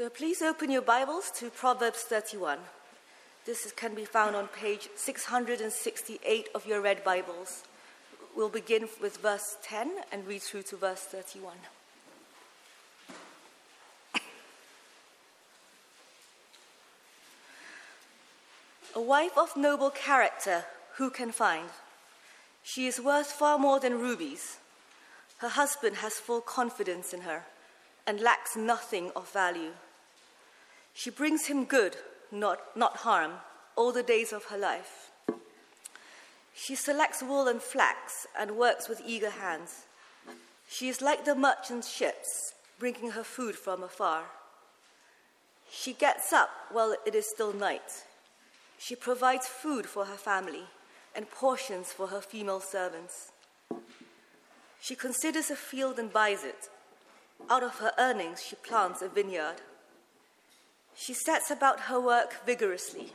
So please open your Bibles to Proverbs 31. This is- can be found on page 668 of your red Bibles. We'll begin with verse 10 and read through to verse 31. A wife of noble character, who can find? She is worth far more than rubies. Her husband has full confidence in her and lacks nothing of value. She brings him good, not, not harm, all the days of her life. She selects wool and flax and works with eager hands. She is like the merchant ships, bringing her food from afar. She gets up while it is still night. She provides food for her family and portions for her female servants. She considers a field and buys it. Out of her earnings, she plants a vineyard. She sets about her work vigorously.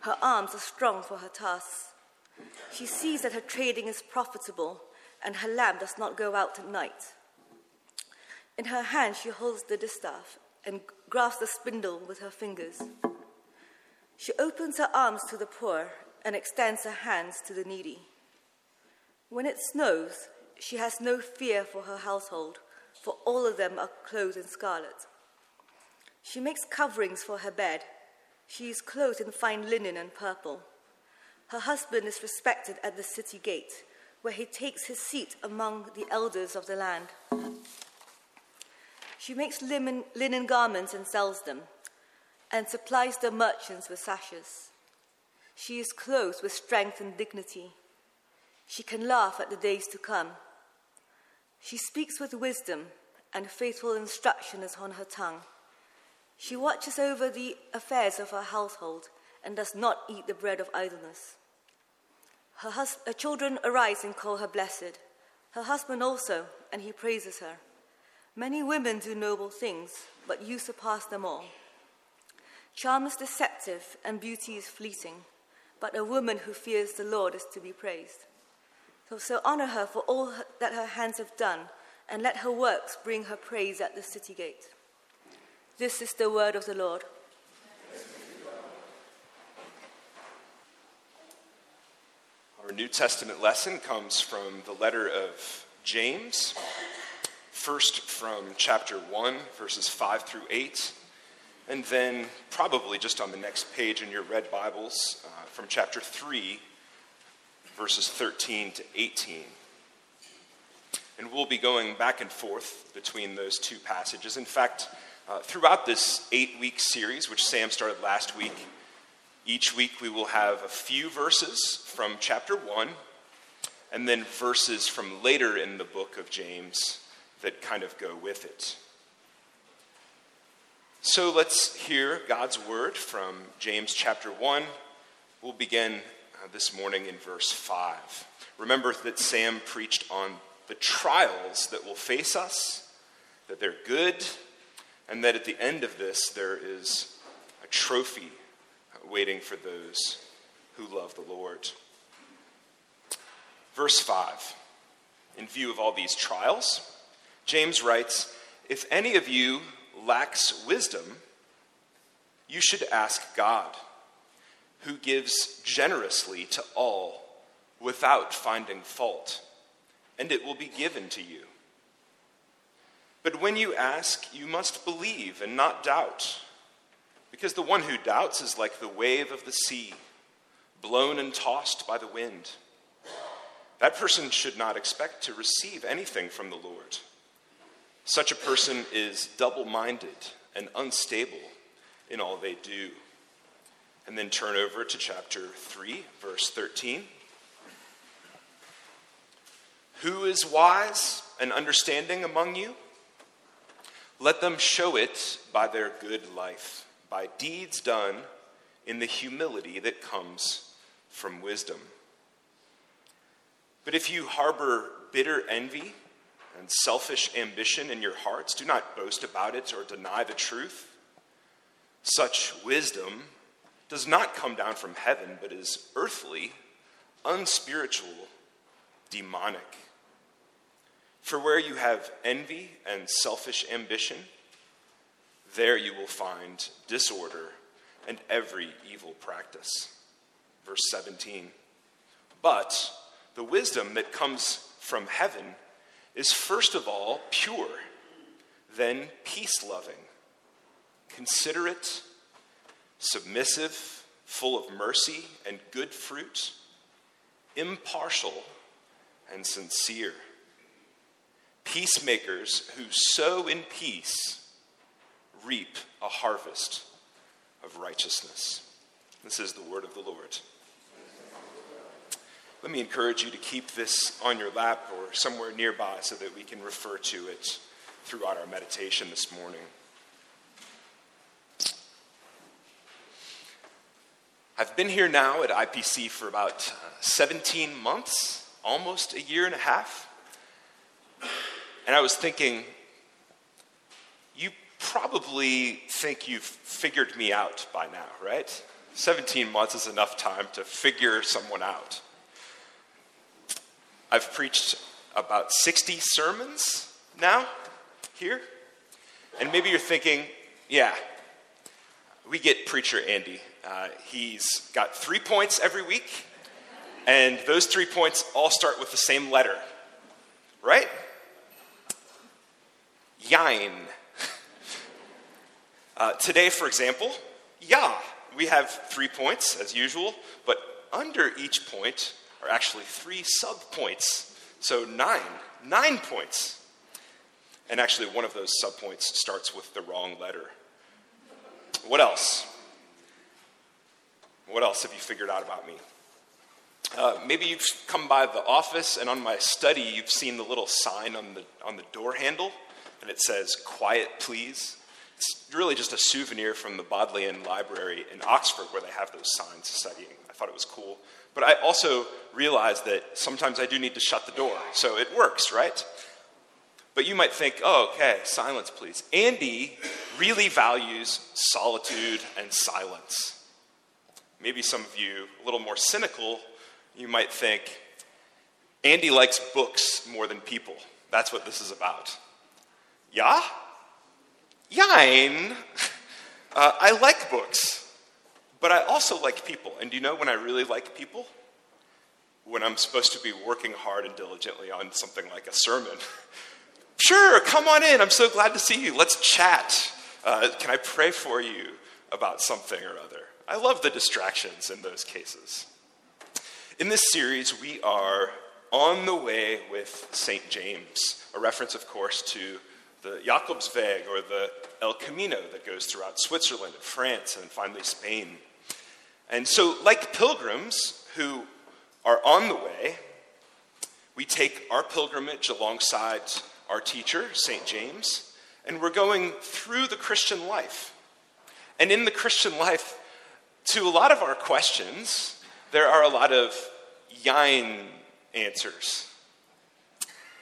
Her arms are strong for her tasks. She sees that her trading is profitable and her lamp does not go out at night. In her hand, she holds the distaff and grasps the spindle with her fingers. She opens her arms to the poor and extends her hands to the needy. When it snows, she has no fear for her household, for all of them are clothed in scarlet. She makes coverings for her bed. She is clothed in fine linen and purple. Her husband is respected at the city gate, where he takes his seat among the elders of the land. She makes linen, garments and sells them, and supplies the merchants with sashes. She is clothed with strength and dignity. She can laugh at the days to come. She speaks with wisdom, and faithful instruction is on her tongue. She watches over the affairs of her household and does not eat the bread of idleness. Her, hus- her children arise and call her blessed. Her husband also, and he praises her. Many women do noble things, but you surpass them all. Charm is deceptive and beauty is fleeting, but a woman who fears the Lord is to be praised. So, so honor her for all that her hands have done, and let her works bring her praise at the city gate. This is the word of the Lord. Our New Testament lesson comes from the letter of James, first from chapter 1, verses 5 through 8, and then probably just on the next page in your red Bibles uh, from chapter 3, verses 13 to 18. And we'll be going back and forth between those two passages. In fact, uh, throughout this eight week series, which Sam started last week, each week we will have a few verses from chapter 1 and then verses from later in the book of James that kind of go with it. So let's hear God's word from James chapter 1. We'll begin uh, this morning in verse 5. Remember that Sam preached on the trials that will face us, that they're good, and that at the end of this there is a trophy waiting for those who love the Lord. Verse 5. In view of all these trials, James writes If any of you lacks wisdom, you should ask God, who gives generously to all without finding fault, and it will be given to you. But when you ask, you must believe and not doubt, because the one who doubts is like the wave of the sea, blown and tossed by the wind. That person should not expect to receive anything from the Lord. Such a person is double minded and unstable in all they do. And then turn over to chapter 3, verse 13. Who is wise and understanding among you? Let them show it by their good life, by deeds done in the humility that comes from wisdom. But if you harbor bitter envy and selfish ambition in your hearts, do not boast about it or deny the truth. Such wisdom does not come down from heaven, but is earthly, unspiritual, demonic. For where you have envy and selfish ambition, There you will find disorder and every evil practice. Verse 17. But the wisdom that comes from heaven is first of all pure, then peace loving, considerate, submissive, full of mercy and good fruit, impartial and sincere. Peacemakers who sow in peace reap a harvest of righteousness. This is the word of the Lord. Let me encourage you to keep this on your lap or somewhere nearby so that we can refer to it throughout our meditation this morning. I've been here now at IPC for about uh, 17 months, almost a year and a half. And I was thinking, you probably think you've figured me out by now, right? 17 months is enough time to figure someone out. I've preached about 60 sermons now here. And maybe you're thinking, yeah, we get preacher Andy. Uh, he's got three points every week, and those three points all start with the same letter, right? Jein. Uh, today, for example, yeah, we have three points as usual, but under each point are actually three subpoints. So nine, nine points. And actually, one of those subpoints starts with the wrong letter. What else? What else have you figured out about me? Uh, maybe you've come by the office and on my study you've seen the little sign on the, on the door handle and it says, Quiet, please. It's really just a souvenir from the Bodleian Library in Oxford where they have those signs studying. I thought it was cool. But I also realized that sometimes I do need to shut the door, so it works, right? But you might think, oh, okay, silence, please. Andy really values solitude and silence. Maybe some of you, a little more cynical, you might think, Andy likes books more than people. That's what this is about. Yeah? Jein. Uh, I like books, but I also like people. And do you know when I really like people? When I'm supposed to be working hard and diligently on something like a sermon. Sure, come on in. I'm so glad to see you. Let's chat. Uh, can I pray for you about something or other? I love the distractions in those cases. In this series, we are on the way with St. James, a reference, of course, to the Jakobsweg or the El Camino that goes throughout Switzerland and France and finally Spain. And so, like pilgrims who are on the way, we take our pilgrimage alongside our teacher, St. James, and we're going through the Christian life. And in the Christian life, to a lot of our questions, there are a lot of yin answers.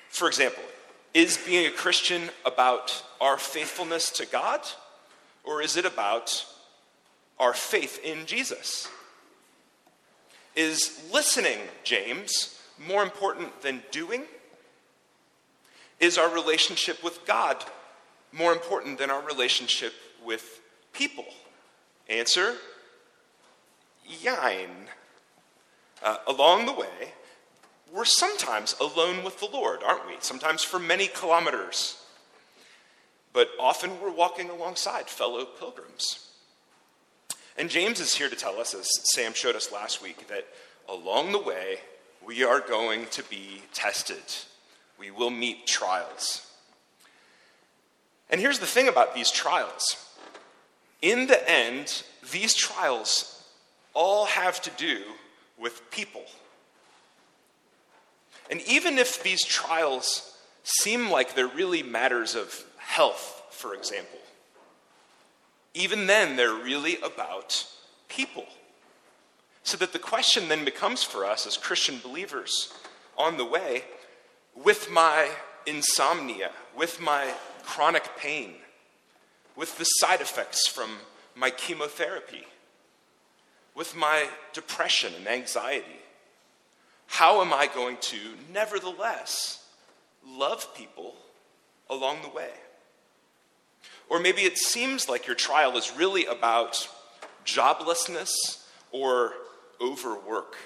For example, is being a Christian about our faithfulness to God, or is it about our faith in Jesus? Is listening, James, more important than doing? Is our relationship with God more important than our relationship with people? Answer Jein. Uh, along the way, we're sometimes alone with the Lord, aren't we? Sometimes for many kilometers. But often we're walking alongside fellow pilgrims. And James is here to tell us, as Sam showed us last week, that along the way, we are going to be tested we will meet trials. And here's the thing about these trials in the end, these trials all have to do with people. And even if these trials seem like they're really matters of health, for example, even then they're really about people. So that the question then becomes for us as Christian believers on the way with my insomnia, with my chronic pain, with the side effects from my chemotherapy, with my depression and anxiety? How am I going to, nevertheless, love people along the way? Or maybe it seems like your trial is really about joblessness or overwork.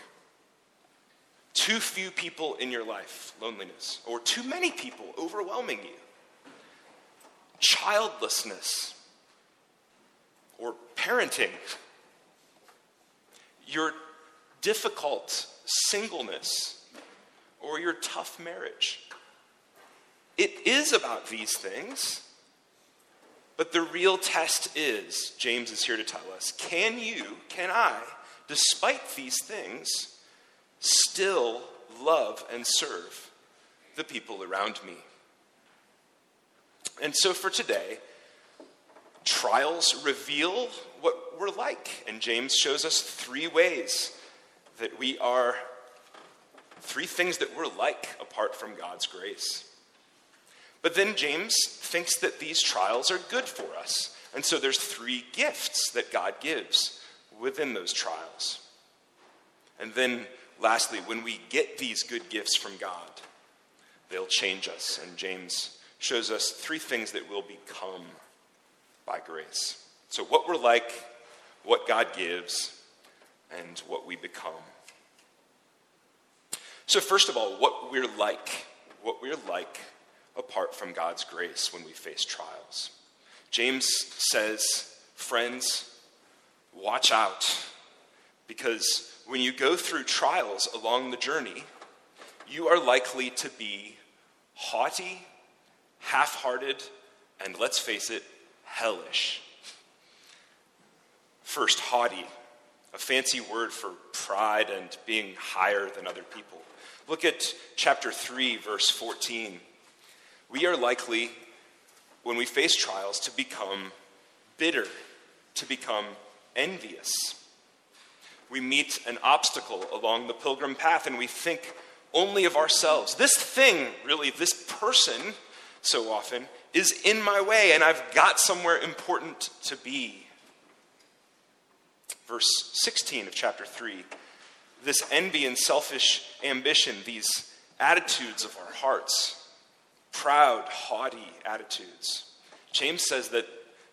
Too few people in your life, loneliness, or too many people overwhelming you. Childlessness or parenting. Your difficult singleness or your tough marriage. It is about these things. But the real test is, James is here to tell us, can you, can I, despite these things, still love and serve the people around me? And so for today, trials reveal what we're like. And James shows us three ways that we are, three things that we're like apart from God's grace. But then James thinks that these trials are good for us. And so there's three gifts that God gives within those trials. And then lastly, when we get these good gifts from God, they'll change us. And James shows us three things that we'll become by grace. So, what we're like, what God gives, and what we become. So, first of all, what we're like, what we're like apart from God's grace when we face trials. James says, Friends, watch out, because when you go through trials along the journey, you are likely to be haughty, half hearted, and let's face it, hellish. First, haughty, a fancy word for pride and being higher than other people. Look at chapter 3, verse 14 we are likely, when we face trials, to become bitter, to become envious. We meet an obstacle along the pilgrim path and we think only of ourselves. This thing, really, this person, so often, is in my way and I've got somewhere important to be. Verse 16 of chapter 3 this envy and selfish ambition, these attitudes of our hearts proud, haughty attitudes. James says that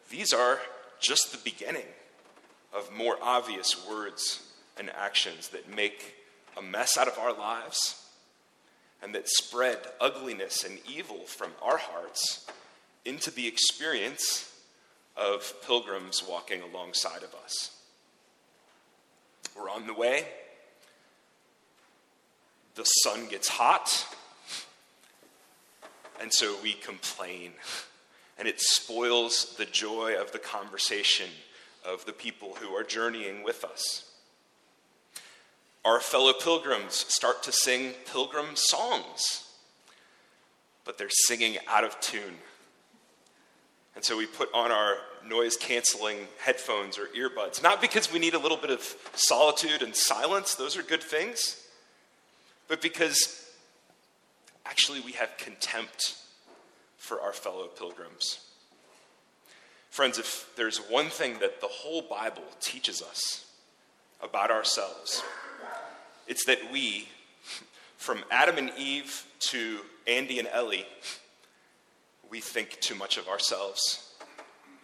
these are just the beginning of more obvious words and actions that make a mess out of our lives and that spread ugliness and evil from our hearts into the experience of pilgrims walking alongside of us. We're on the way. The sun gets hot. And so we complain. And it spoils the joy of the conversation of the people who are journeying with us. Our fellow pilgrims start to sing pilgrim songs, but they're singing out of tune. And so we put on our noise canceling headphones or earbuds, not because we need a little bit of solitude and silence, those are good things, but because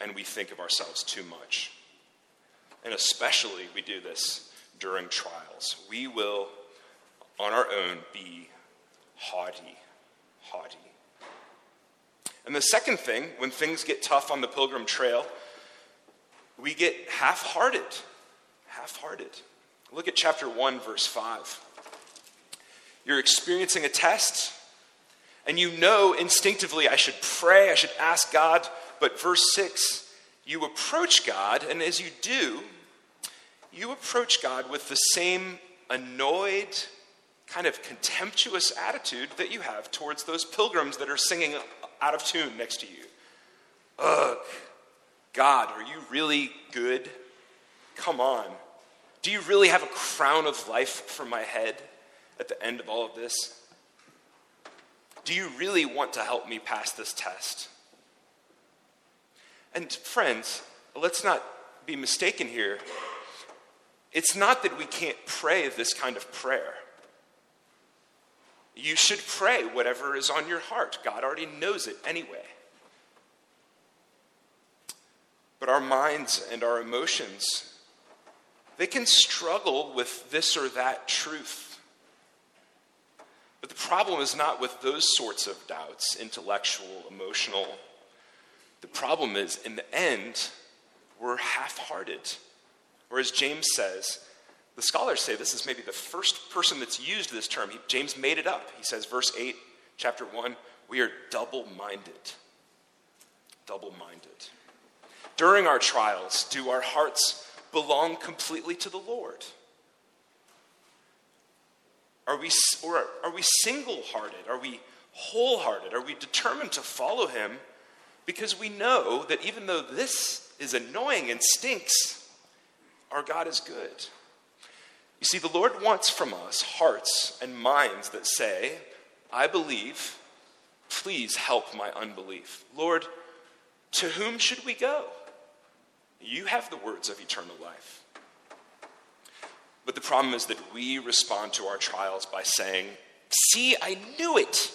and we think of ourselves too much. And especially we do this during trials. We will, on our own, be haughty, haughty. And the second thing, when things get tough on the pilgrim trail, we get half hearted. Half hearted. Look at chapter 1, verse 5. You're experiencing a test, and you know instinctively, I should pray, I should ask God. But verse 6, you approach God, and as you do, you approach God with the same annoyed, kind of contemptuous attitude that you have towards those pilgrims that are singing out of tune next to you. Ugh, God, are you really good? Come on. Do you really have a crown of life for my head at the end of all of this? Do you really want to help me pass this test? And friends, let's not be mistaken here. It's not that we can't pray this kind of prayer. You should pray whatever is on your heart. God already knows it anyway. But our minds and our emotions, they can struggle with this or that truth. But the problem is not with those sorts of doubts, intellectual, emotional. The problem is, in the end, we're half hearted. Or as James says, the scholars say this is maybe the first person that's used this term. He, James made it up. He says, verse 8, chapter 1, we are double minded. Double minded. During our trials, do our hearts belong completely to the Lord? Are we, or are we single hearted? Are we wholehearted? Are we determined to follow Him because we know that even though this is annoying and stinks, our God is good? You see, the Lord wants from us hearts and minds that say, I believe, please help my unbelief. Lord, to whom should we go? You have the words of eternal life. But the problem is that we respond to our trials by saying, See, I knew it.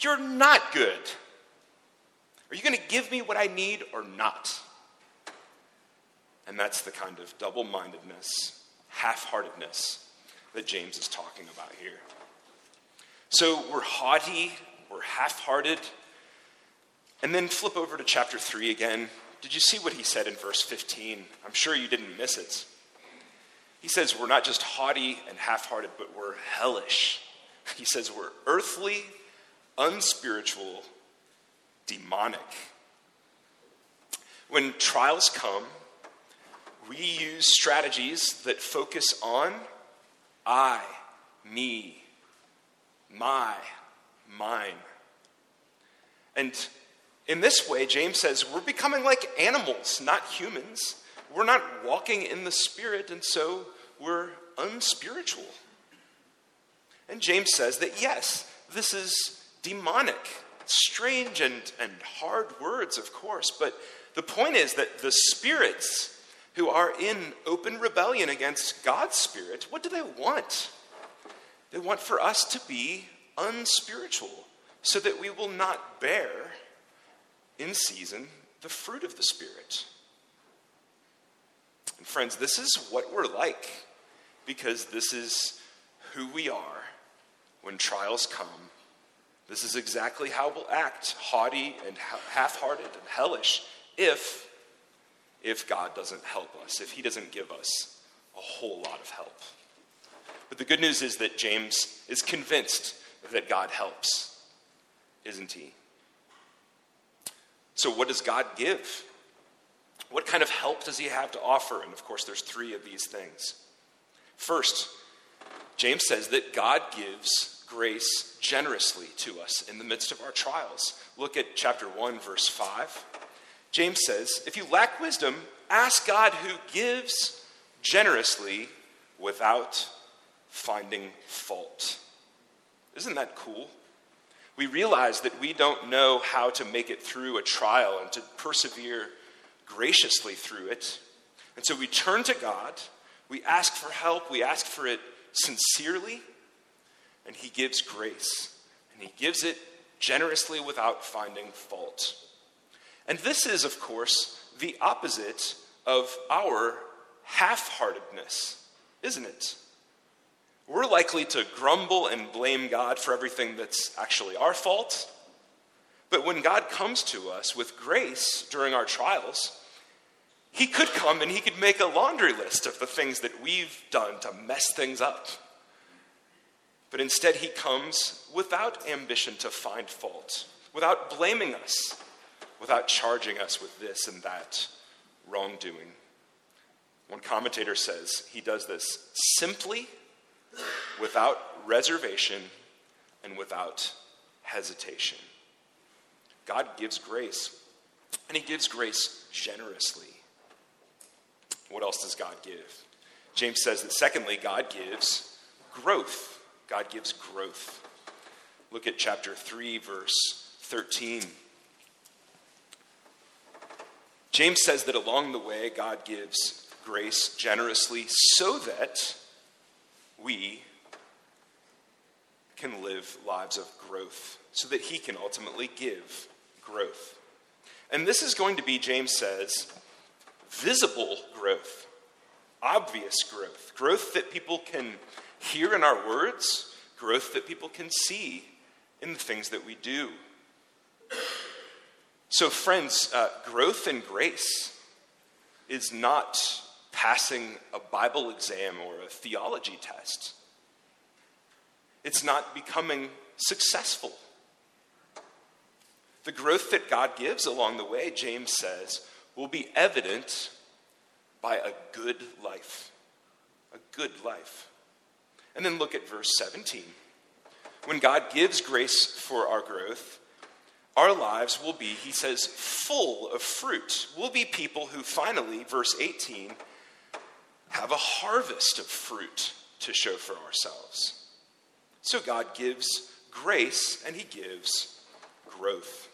You're not good. Are you going to give me what I need or not? And that's the kind of double mindedness half heartedness that James is talking about here. So we're haughty, we're half hearted. And then flip over to chapter 3 again. Did you see what he said in verse 15? I'm sure you didn't miss it. He says we're not just haughty and half hearted, but we're hellish. He says we're earthly, unspiritual, demonic. When trials come, we use strategies that focus on I, me, my, mine. And in this way, James says we're becoming like animals, not humans. We're not walking in the Spirit, and so we're unspiritual. And James says that yes, this is demonic, strange and, and hard words, of course, but the point is that the spirits who are in open rebellion against God's Spirit, what do they want? They want for us to be unspiritual so that we will not bear in season the fruit of the Spirit. And friends, this is what we're like because this is who we are when trials come. This is exactly how we'll act haughty and half hearted and hellish if if God doesn't help us, if He doesn't give us a whole lot of help. But the good news is that James is convinced that God helps, isn't he? So, what does God give? What kind of help does he have to offer? And of course, there's three of these things. First, James says that God gives grace generously to us in the midst of our trials. Look at chapter 1, verse 5. James says, if you lack wisdom, ask God who gives generously without finding fault. Isn't that cool? We realize that we don't know how to make it through a trial and to persevere graciously through it. And so we turn to God, we ask for help, we ask for it sincerely, and He gives grace. And He gives it generously without finding fault. And this is, of course, the opposite of our half heartedness, isn't it? We're likely to grumble and blame God for everything that's actually our fault. But when God comes to us with grace during our trials, He could come and He could make a laundry list of the things that we've done to mess things up. But instead, He comes without ambition to find fault, without blaming us, without charging us with this and that wrongdoing. One commentator says he does this simply, without reservation, and without hesitation. God gives grace, and He gives grace generously. What else does God give? James says that secondly, God gives growth. God gives growth. Look at chapter 3, verse 13. James says that along the way, God gives grace generously so that we can live lives of growth, so that He can ultimately give growth. And this is going to be, James says, visible growth, obvious growth, growth that people can hear in our words, growth that people can see in the things that we do. So, friends, uh, growth in grace is not passing a Bible exam or a theology test. It's not becoming successful. The growth that God gives along the way, James says, will be evident by a good life. A good life. And then look at verse 17. When God gives grace for our growth, our lives will be, he says, full of fruit. We'll be people who finally, verse 18, have a harvest of fruit to show for ourselves. So God gives grace and he gives growth.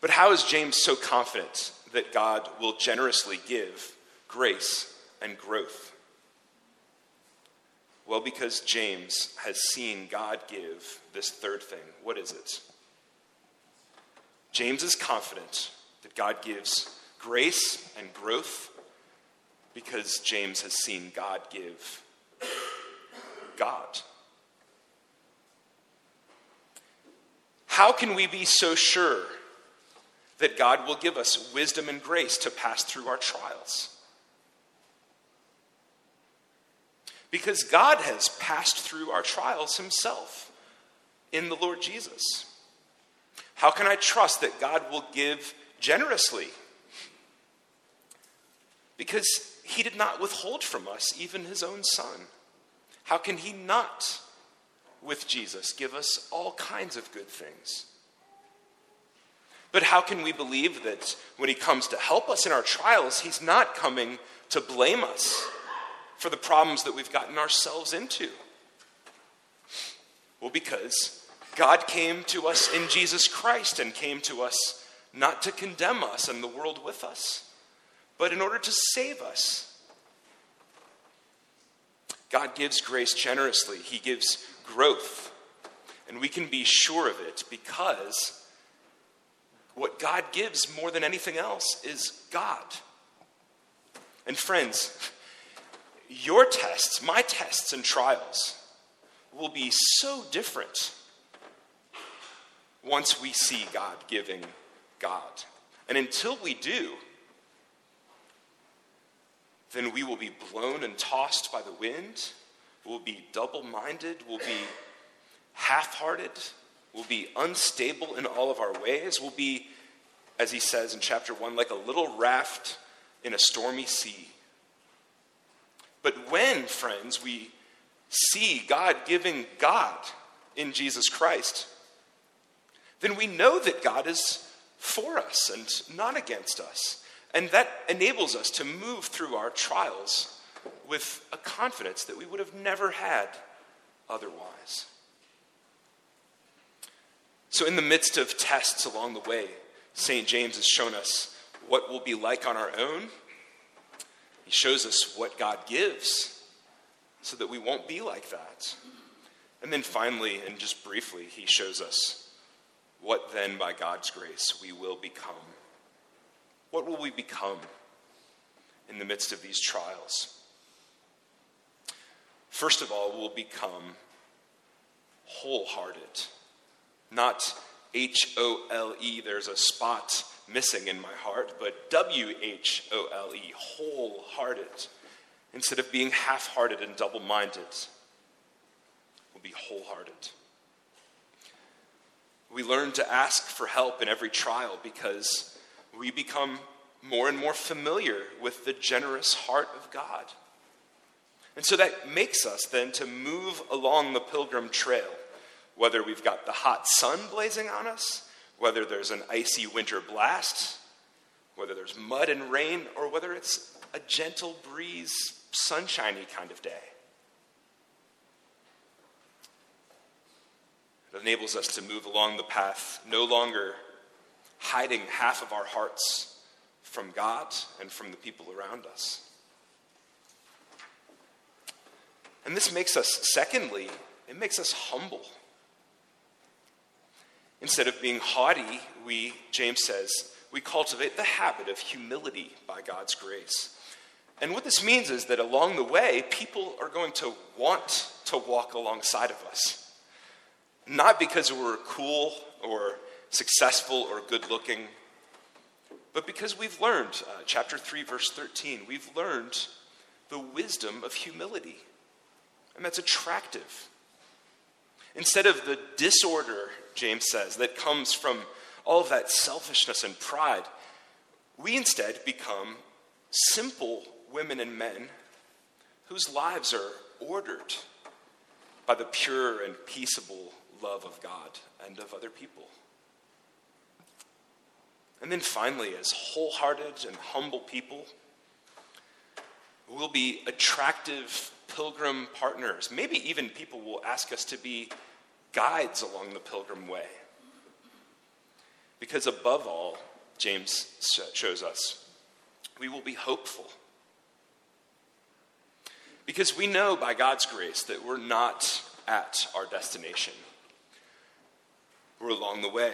But how is James so confident that God will generously give grace and growth? Well, because James has seen God give this third thing. What is it? James is confident that God gives grace and growth because James has seen God give God. How can we be so sure that God will give us wisdom and grace to pass through our trials? Because God has passed through our trials himself in the Lord Jesus. How can I trust that God will give generously? Because he did not withhold from us even his own son. How can he not, with Jesus, give us all kinds of good things? But how can we believe that when he comes to help us in our trials, he's not coming to blame us? For the problems that we've gotten ourselves into? Well, because God came to us in Jesus Christ and came to us not to condemn us and the world with us, but in order to save us. God gives grace generously, He gives growth, and we can be sure of it because what God gives more than anything else is God. And friends, your tests, my tests and trials, will be so different once we see God giving God. And until we do, then we will be blown and tossed by the wind. We'll be double minded. We'll be half hearted. We'll be unstable in all of our ways. We'll be, as he says in chapter 1, like a little raft in a stormy sea. But when, friends, we see God giving God in Jesus Christ, then we know that God is for us and not against us. And that enables us to move through our trials with a confidence that we would have never had otherwise. So, in the midst of tests along the way, St. James has shown us what we'll be like on our own he shows us what God gives so that we won't be like that. And then finally, and just briefly, he shows us what then, by God's grace, we will become. What will we become in the midst of these trials? First of all, we'll become wholehearted, not H O L E, there's a spot missing in my heart, but W H O L E, wholehearted. Instead of being half hearted and double minded, we'll be wholehearted. We learn to ask for help in every trial because we become more and more familiar with the generous heart of God. And so that makes us then to move along the pilgrim trail, whether we've got the hot sun blazing on us whether there's an icy winter blast, whether there's mud and rain, or whether it's a gentle breeze, sunshiny kind of day. It enables us to move along the path, no longer hiding half of our hearts from God and from the people around us. And this makes us, secondly, it makes us humble. Instead of being haughty, we, James says, we cultivate the habit of humility by God's grace. And what this means is that along the way, people are going to want to walk alongside of us. Not because we're cool or successful or good looking, but because we've learned, uh, chapter 3, verse 13, we've learned the wisdom of humility. And that's attractive. Instead of the disorder, James says, that comes from all of that selfishness and pride, we instead become simple women and men whose lives are ordered by the pure and peaceable love of God and of other people. And then finally, as wholehearted and humble people, we'll be attractive pilgrim partners. Maybe even people will ask us to be guides along the pilgrim way. Because above all, James shows us, we will be hopeful. Because we know by God's grace that we're not at our destination, we're along the way.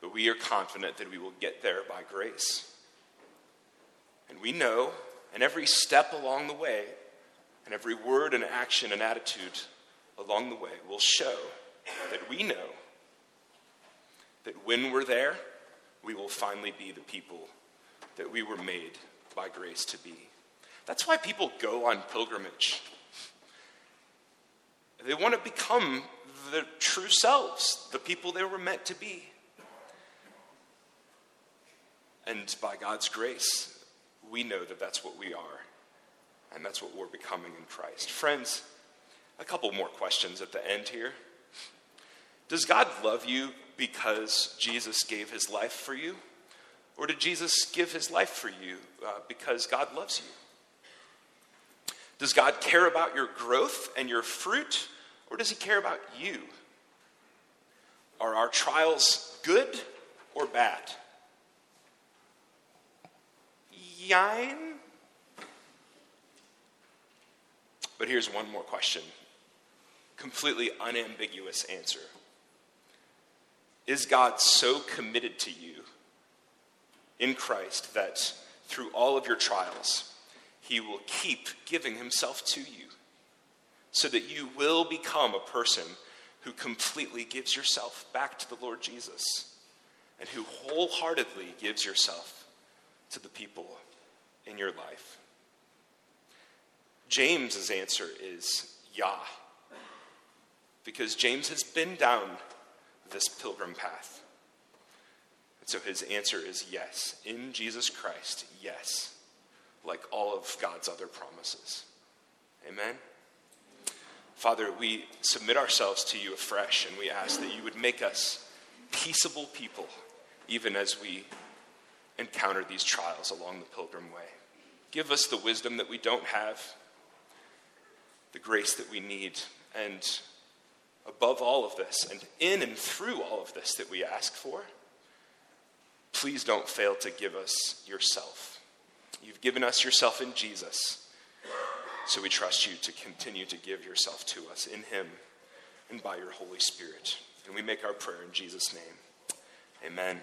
But we are confident that we will get there by grace. And we know, and every step along the way, and every word and action and attitude along the way will show that we know that when we're there, we will finally be the people that we were made by grace to be. That's why people go on pilgrimage. They want to become the true selves, the people they were meant to be. And by God's grace, we know that that's what we are, and that's what we're becoming in Christ. Friends, a couple more questions at the end here. Does God love you because Jesus gave his life for you? Or did Jesus give his life for you uh, because God loves you? Does God care about your growth and your fruit, or does he care about you? Are our trials good or bad? Jein? But here's one more question completely unambiguous answer. Is God so committed to you in Christ that through all of your trials, he will keep giving himself to you so that you will become a person who completely gives yourself back to the Lord Jesus and who wholeheartedly gives yourself to the people in your life? James's answer is Yah. Because James has been down this pilgrim path. And so his answer is yes. In Jesus Christ, yes. Like all of God's other promises. Amen. Father, we submit ourselves to you afresh and we ask that you would make us peaceable people, even as we encounter these trials along the pilgrim way. Give us the wisdom that we don't have, the grace that we need, and above all of this, and in and through all of this that we ask for, please don't fail to give us yourself. You've given us yourself in Jesus, so we trust you to continue to give yourself to us in Him and by your Holy Spirit. And we make our prayer in Jesus' name. Amen.